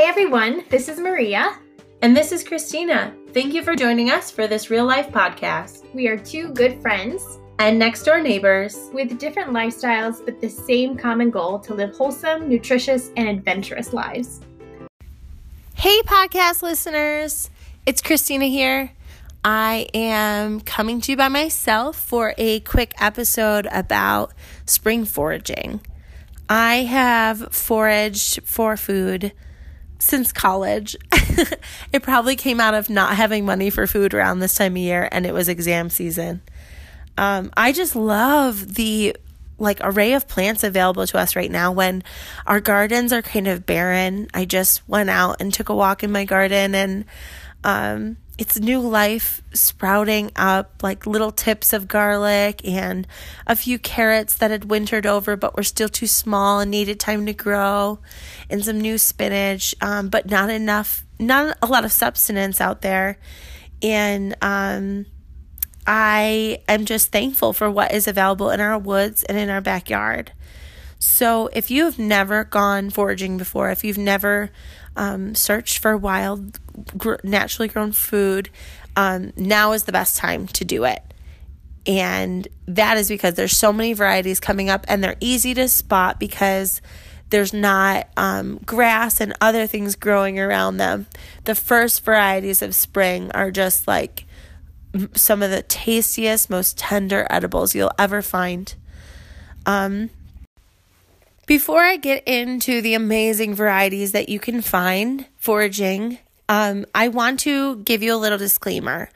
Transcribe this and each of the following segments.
Hey everyone, this is Maria. And this is Christina. Thank you for joining us for this real life podcast. We are two good friends and next door neighbors with different lifestyles, but the same common goal to live wholesome, nutritious, and adventurous lives. Hey, podcast listeners, it's Christina here. I am coming to you by myself for a quick episode about spring foraging. I have foraged for food since college. it probably came out of not having money for food around this time of year and it was exam season. Um, I just love the like array of plants available to us right now when our gardens are kind of barren. I just went out and took a walk in my garden and um, it's new life sprouting up like little tips of garlic and a few carrots that had wintered over but were still too small and needed time to grow and some new spinach um, but not enough not a lot of substance out there. And um, i am just thankful for what is available in our woods and in our backyard so, if you've never gone foraging before, if you've never um, searched for wild, gr- naturally grown food, um, now is the best time to do it. And that is because there's so many varieties coming up and they're easy to spot because there's not um, grass and other things growing around them. The first varieties of spring are just like some of the tastiest, most tender edibles you'll ever find. Um, before I get into the amazing varieties that you can find foraging, um, I want to give you a little disclaimer.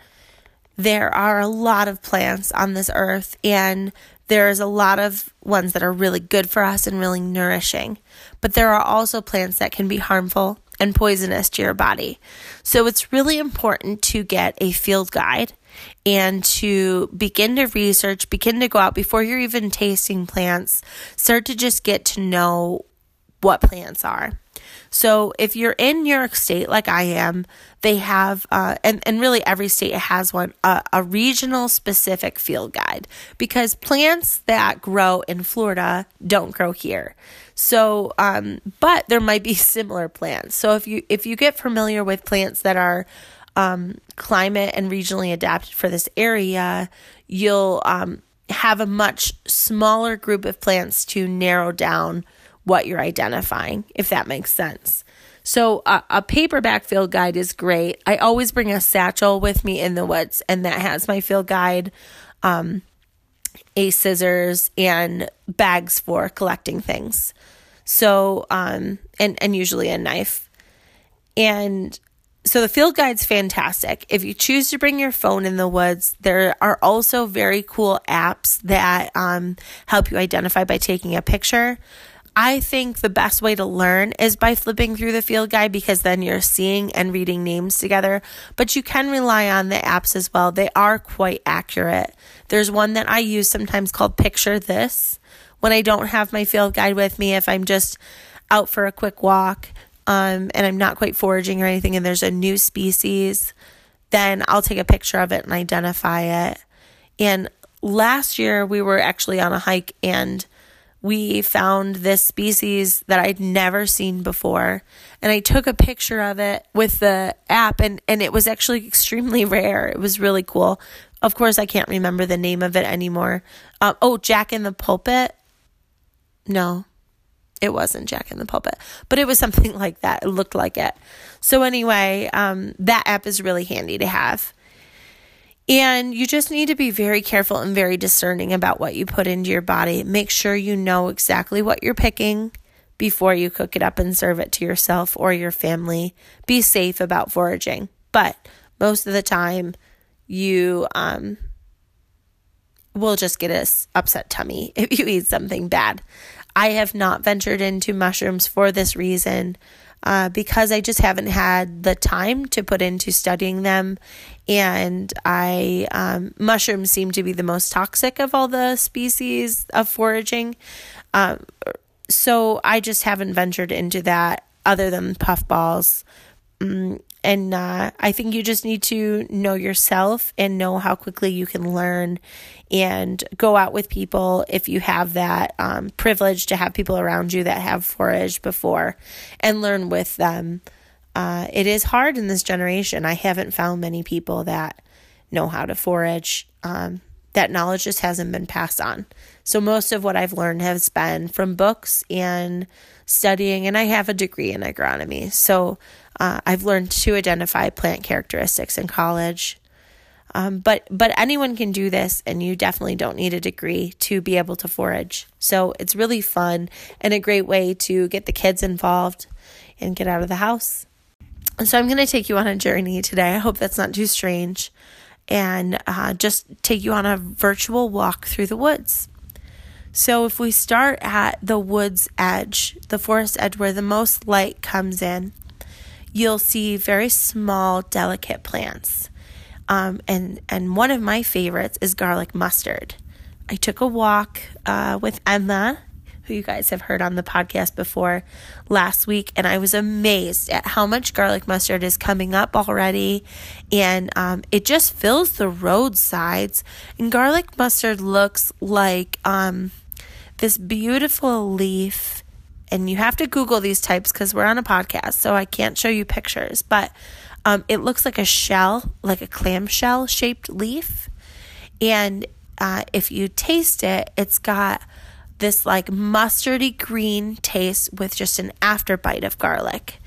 There are a lot of plants on this earth, and there's a lot of ones that are really good for us and really nourishing. But there are also plants that can be harmful and poisonous to your body. So it's really important to get a field guide and to begin to research, begin to go out before you're even tasting plants, start to just get to know what plants are. So if you're in New York State, like I am, they have, uh, and, and really every state has one, a regional specific field guide because plants that grow in Florida don't grow here. So, um, but there might be similar plants. So if you, if you get familiar with plants that are, um, climate and regionally adapted for this area, you'll um, have a much smaller group of plants to narrow down what you're identifying, if that makes sense. So, a paperback field guide is great. I always bring a satchel with me in the woods, and that has my field guide, um, a scissors, and bags for collecting things. So, um, and and usually a knife. And so the field guide's fantastic. If you choose to bring your phone in the woods, there are also very cool apps that um, help you identify by taking a picture. I think the best way to learn is by flipping through the field guide because then you're seeing and reading names together. But you can rely on the apps as well. They are quite accurate. There's one that I use sometimes called Picture This when I don't have my field guide with me, if I'm just out for a quick walk um, and I'm not quite foraging or anything, and there's a new species, then I'll take a picture of it and identify it. And last year we were actually on a hike and we found this species that I'd never seen before. And I took a picture of it with the app, and, and it was actually extremely rare. It was really cool. Of course, I can't remember the name of it anymore. Uh, oh, Jack in the Pulpit? No, it wasn't Jack in the Pulpit, but it was something like that. It looked like it. So, anyway, um, that app is really handy to have. And you just need to be very careful and very discerning about what you put into your body. Make sure you know exactly what you're picking before you cook it up and serve it to yourself or your family. Be safe about foraging. But most of the time, you um, will just get a upset tummy if you eat something bad. I have not ventured into mushrooms for this reason. Uh, because I just haven't had the time to put into studying them. And I, um, mushrooms seem to be the most toxic of all the species of foraging. Um, so I just haven't ventured into that other than puffballs. Um, and I think you just need to know yourself and know how quickly you can learn and go out with people if you have that um, privilege to have people around you that have foraged before and learn with them. Uh, it is hard in this generation. I haven't found many people that know how to forage. Um, that knowledge just hasn't been passed on. So most of what I've learned has been from books and studying, and I have a degree in agronomy. So uh, I've learned to identify plant characteristics in college. Um, but but anyone can do this, and you definitely don't need a degree to be able to forage. So it's really fun and a great way to get the kids involved and get out of the house. So I'm going to take you on a journey today. I hope that's not too strange, and uh, just take you on a virtual walk through the woods. So if we start at the woods edge, the forest edge where the most light comes in, you'll see very small, delicate plants. Um, and and one of my favorites is garlic mustard. I took a walk uh, with Emma, who you guys have heard on the podcast before, last week, and I was amazed at how much garlic mustard is coming up already, and um, it just fills the roadsides. And garlic mustard looks like um, this beautiful leaf. And you have to Google these types because we're on a podcast, so I can't show you pictures. But um, it looks like a shell, like a clamshell shaped leaf. And uh, if you taste it, it's got this like mustardy green taste with just an afterbite of garlic.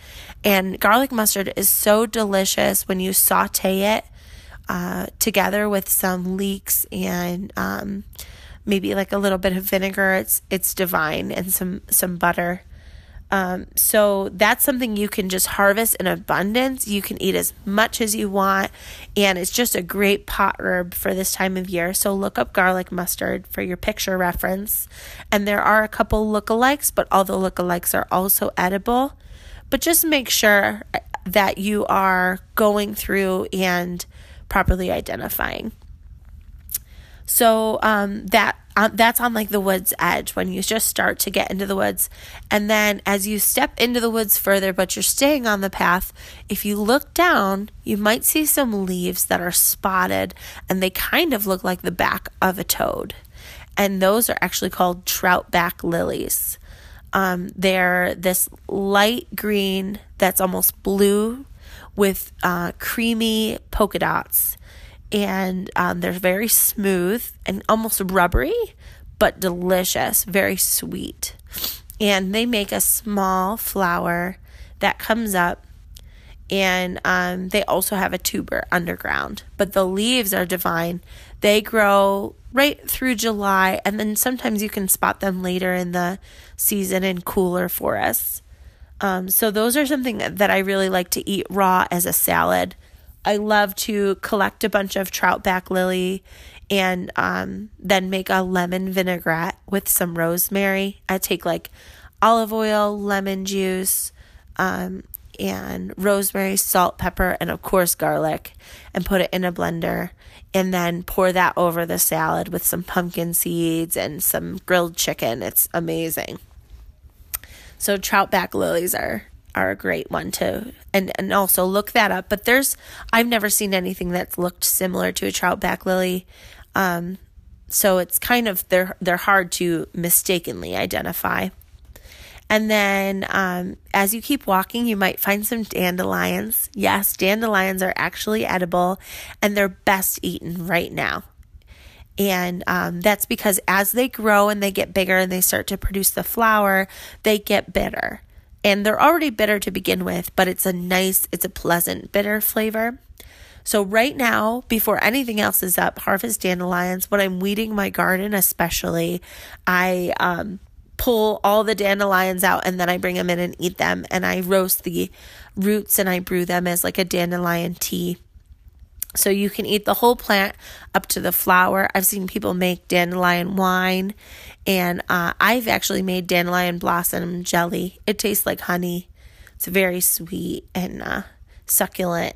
And garlic mustard is so delicious when you saute it uh, together with some leeks and um, maybe like a little bit of vinegar. It's it's divine and some some butter. Um, so that's something you can just harvest in abundance. You can eat as much as you want, and it's just a great pot herb for this time of year. So look up garlic mustard for your picture reference. And there are a couple lookalikes, but all the lookalikes are also edible. But just make sure that you are going through and properly identifying. So um, that um, that's on like the woods edge when you just start to get into the woods, and then as you step into the woods further, but you're staying on the path. If you look down, you might see some leaves that are spotted, and they kind of look like the back of a toad, and those are actually called trout back lilies. Um, they're this light green that's almost blue with uh, creamy polka dots and um, they're very smooth and almost rubbery, but delicious, very sweet. And they make a small flower that comes up, and um, they also have a tuber underground. But the leaves are divine. They grow right through July, and then sometimes you can spot them later in the season in cooler forests. Um, so, those are something that I really like to eat raw as a salad. I love to collect a bunch of trout back lily and um, then make a lemon vinaigrette with some rosemary. I take like olive oil, lemon juice, um, and rosemary, salt, pepper, and of course garlic, and put it in a blender. And then pour that over the salad with some pumpkin seeds and some grilled chicken. It's amazing. So, trout back lilies are are a great one to and and also look that up. But there's I've never seen anything that's looked similar to a trout back lily. Um, so it's kind of they're they're hard to mistakenly identify. And then um, as you keep walking, you might find some dandelions. Yes, dandelions are actually edible and they're best eaten right now. And um, that's because as they grow and they get bigger and they start to produce the flower, they get bitter and they're already bitter to begin with, but it's a nice, it's a pleasant bitter flavor. So, right now, before anything else is up, harvest dandelions. When I'm weeding my garden, especially, I um, pull all the dandelions out and then I bring them in and eat them. And I roast the roots and I brew them as like a dandelion tea. So you can eat the whole plant up to the flower. I've seen people make dandelion wine, and uh, I've actually made dandelion blossom jelly. It tastes like honey. It's very sweet and uh, succulent.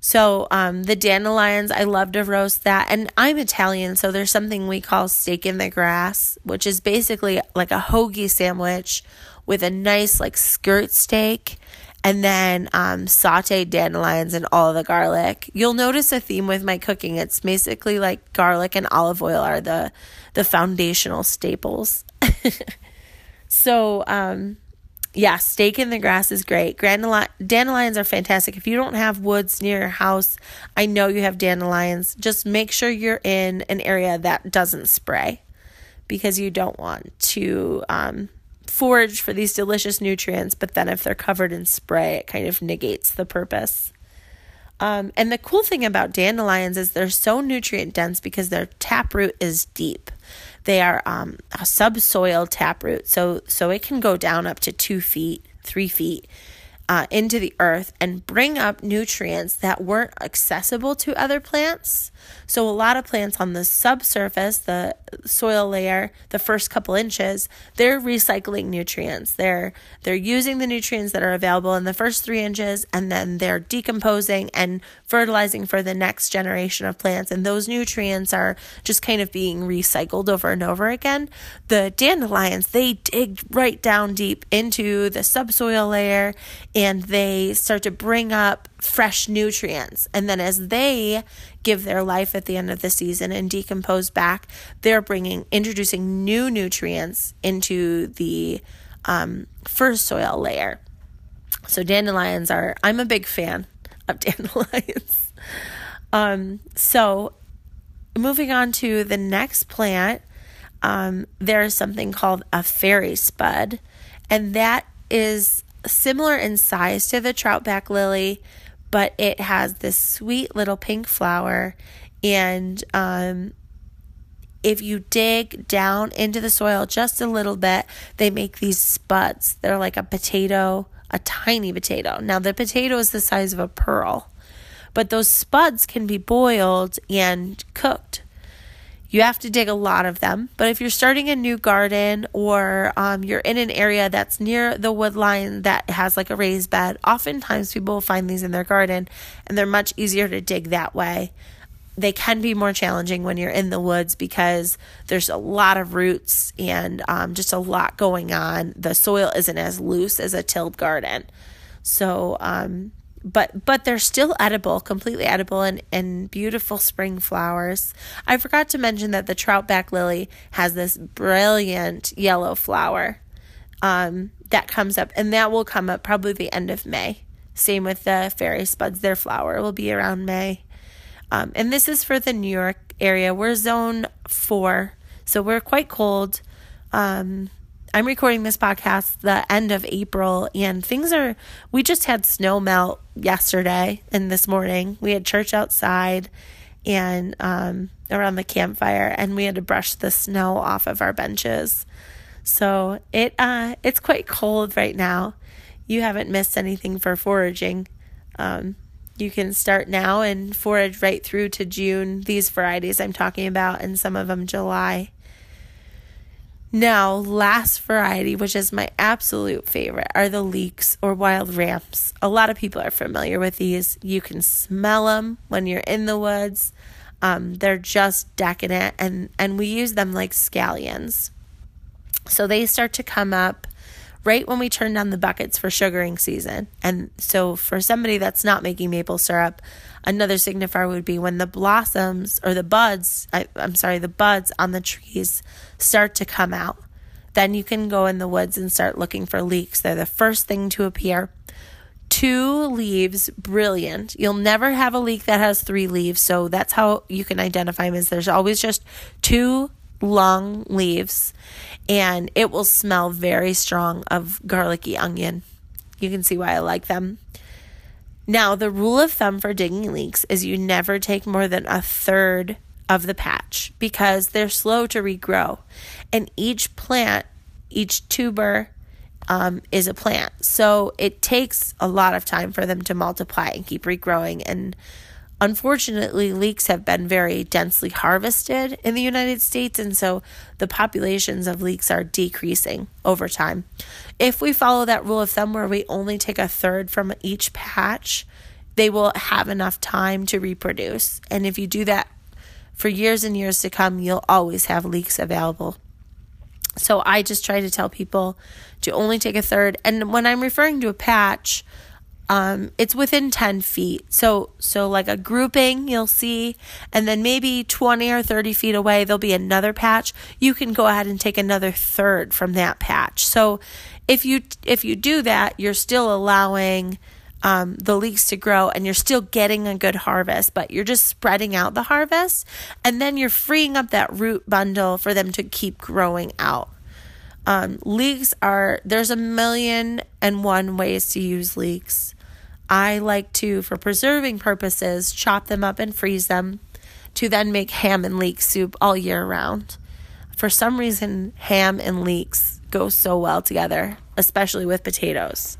So um, the dandelions, I love to roast that. And I'm Italian, so there's something we call steak in the grass, which is basically like a hoagie sandwich with a nice like skirt steak and then um, sauteed dandelions and all the garlic. You'll notice a theme with my cooking. It's basically like garlic and olive oil are the the foundational staples. so, um, yeah, steak in the grass is great. dandelions are fantastic. If you don't have woods near your house, I know you have dandelions. Just make sure you're in an area that doesn't spray because you don't want to um, forage for these delicious nutrients, but then if they're covered in spray, it kind of negates the purpose. Um, and the cool thing about dandelions is they're so nutrient dense because their taproot is deep. They are um, a subsoil taproot, so so it can go down up to two feet, three feet, uh, into the earth and bring up nutrients that weren't accessible to other plants. So, a lot of plants on the subsurface, the soil layer, the first couple inches, they're recycling nutrients. They're they're using the nutrients that are available in the first three inches, and then they're decomposing and fertilizing for the next generation of plants. And those nutrients are just kind of being recycled over and over again. The dandelions, they dig right down deep into the subsoil layer and they start to bring up fresh nutrients. And then as they give their life at the end of the season and decompose back, they're bringing, introducing new nutrients into the um, first soil layer. So dandelions are, I'm a big fan of dandelions. um, so moving on to the next plant, um, there's something called a fairy spud, and that is similar in size to the troutback lily, but it has this sweet little pink flower. And um, if you dig down into the soil just a little bit, they make these spuds. They're like a potato, a tiny potato. Now, the potato is the size of a pearl, but those spuds can be boiled and cooked. You have to dig a lot of them. But if you're starting a new garden or um, you're in an area that's near the wood line that has like a raised bed, oftentimes people will find these in their garden and they're much easier to dig that way. They can be more challenging when you're in the woods because there's a lot of roots and um, just a lot going on. The soil isn't as loose as a tilled garden. So, um, but but they're still edible, completely edible and, and beautiful spring flowers. I forgot to mention that the troutback lily has this brilliant yellow flower um, that comes up, and that will come up probably the end of May. Same with the fairy spuds, their flower will be around May. Um, and this is for the New York area. We're zone four, so we're quite cold. Um, I'm recording this podcast the end of April, and things are. We just had snow melt yesterday and this morning. We had church outside and um, around the campfire, and we had to brush the snow off of our benches. So it uh, it's quite cold right now. You haven't missed anything for foraging. Um, you can start now and forage right through to June. These varieties I'm talking about, and some of them July. Now, last variety, which is my absolute favorite, are the leeks or wild ramps. A lot of people are familiar with these. You can smell them when you're in the woods. Um, they're just decadent, and, and we use them like scallions. So they start to come up right when we turn down the buckets for sugaring season. And so for somebody that's not making maple syrup, another signifier would be when the blossoms or the buds, I, I'm sorry, the buds on the trees start to come out. Then you can go in the woods and start looking for leeks. They're the first thing to appear. Two leaves, brilliant. You'll never have a leek that has three leaves, so that's how you can identify them. Is there's always just two long leaves and it will smell very strong of garlicky onion. You can see why I like them. Now, the rule of thumb for digging leeks is you never take more than a third of the patch because they're slow to regrow. And each plant, each tuber, um, is a plant. So it takes a lot of time for them to multiply and keep regrowing. And Unfortunately, leeks have been very densely harvested in the United States, and so the populations of leeks are decreasing over time. If we follow that rule of thumb where we only take a third from each patch, they will have enough time to reproduce. And if you do that for years and years to come, you'll always have leeks available. So I just try to tell people to only take a third. And when I'm referring to a patch, um, it's within 10 feet. So, so like a grouping you'll see, and then maybe 20 or 30 feet away, there'll be another patch. You can go ahead and take another third from that patch. So if you, if you do that, you're still allowing, um, the leeks to grow and you're still getting a good harvest, but you're just spreading out the harvest and then you're freeing up that root bundle for them to keep growing out. Um, leeks are, there's a million and one ways to use leeks. I like to, for preserving purposes, chop them up and freeze them to then make ham and leek soup all year round. For some reason, ham and leeks go so well together, especially with potatoes.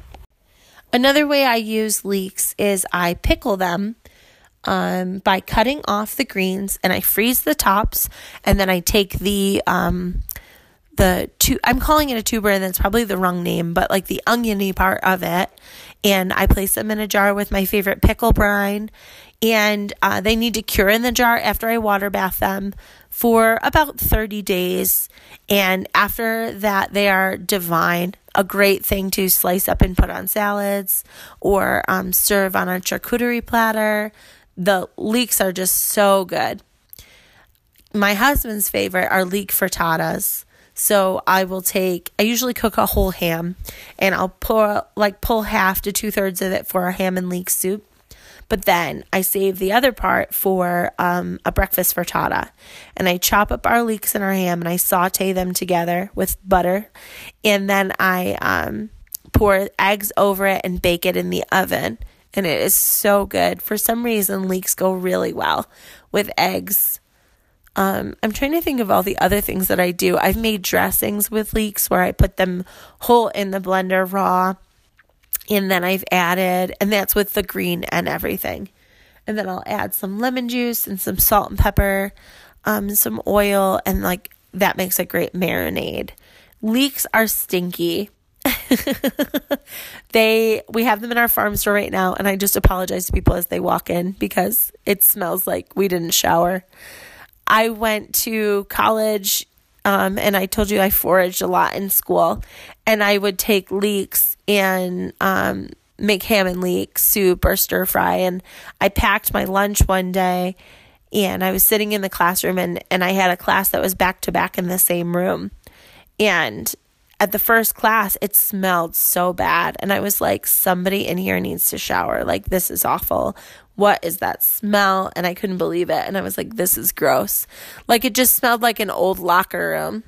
Another way I use leeks is I pickle them um, by cutting off the greens and I freeze the tops, and then I take the um, the tu- I'm calling it a tuber and that's probably the wrong name, but like the oniony part of it. And I place them in a jar with my favorite pickle brine. And uh, they need to cure in the jar after I water bath them for about 30 days. And after that, they are divine. A great thing to slice up and put on salads or um, serve on a charcuterie platter. The leeks are just so good. My husband's favorite are leek frittatas. So I will take, I usually cook a whole ham and I'll pour, like, pull half to two thirds of it for a ham and leek soup. But then I save the other part for um, a breakfast frittata. And I chop up our leeks and our ham and I saute them together with butter. And then I um, pour eggs over it and bake it in the oven. And it is so good. For some reason, leeks go really well with eggs um, I'm trying to think of all the other things that I do. I've made dressings with leeks where I put them whole in the blender raw. And then I've added, and that's with the green and everything. And then I'll add some lemon juice and some salt and pepper, um, some oil, and like that makes a great marinade. Leeks are stinky. they we have them in our farm store right now and I just apologize to people as they walk in because it smells like we didn't shower. I went to college um, and I told you I foraged a lot in school, and I would take leeks and um, make ham and leek soup or stir fry. And I packed my lunch one day, and I was sitting in the classroom, and, and I had a class that was back to back in the same room. And at the first class, it smelled so bad. And I was like, somebody in here needs to shower. Like, this is awful. What is that smell? And I couldn't believe it. And I was like, this is gross. Like, it just smelled like an old locker room.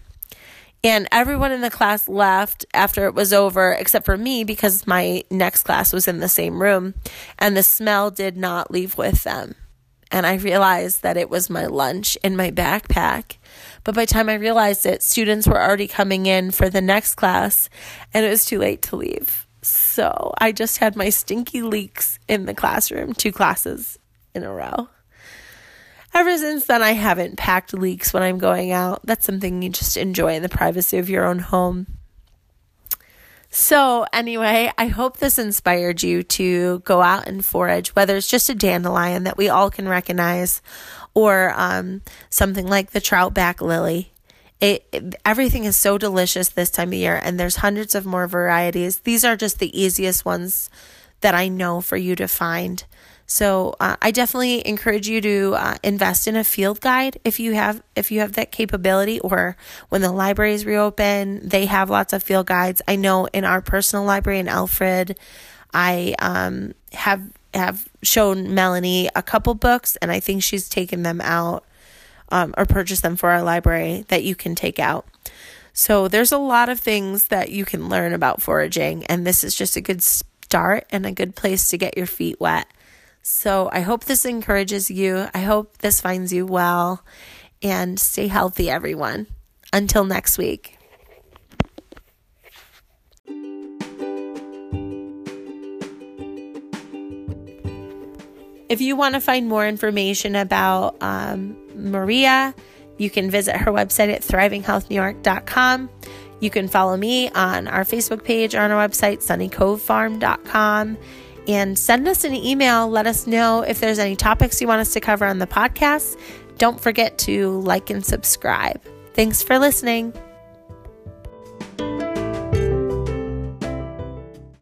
And everyone in the class left after it was over, except for me, because my next class was in the same room. And the smell did not leave with them. And I realized that it was my lunch in my backpack. But by the time I realized it, students were already coming in for the next class, and it was too late to leave. So I just had my stinky leeks in the classroom, two classes in a row. Ever since then, I haven't packed leeks when I'm going out. That's something you just enjoy in the privacy of your own home. So, anyway, I hope this inspired you to go out and forage, whether it's just a dandelion that we all can recognize or um, something like the troutback lily. It, everything is so delicious this time of year, and there's hundreds of more varieties. These are just the easiest ones that I know for you to find. So uh, I definitely encourage you to uh, invest in a field guide if you have if you have that capability. Or when the libraries reopen, they have lots of field guides. I know in our personal library in Alfred, I um, have have shown Melanie a couple books, and I think she's taken them out um, or purchase them for our library that you can take out. So there's a lot of things that you can learn about foraging, and this is just a good start and a good place to get your feet wet. So I hope this encourages you. I hope this finds you well and stay healthy, everyone. Until next week. If you want to find more information about um, Maria, you can visit her website at thrivinghealthnewyork.com. You can follow me on our Facebook page or on our website, sunnycovefarm.com and send us an email. Let us know if there's any topics you want us to cover on the podcast. Don't forget to like and subscribe. Thanks for listening.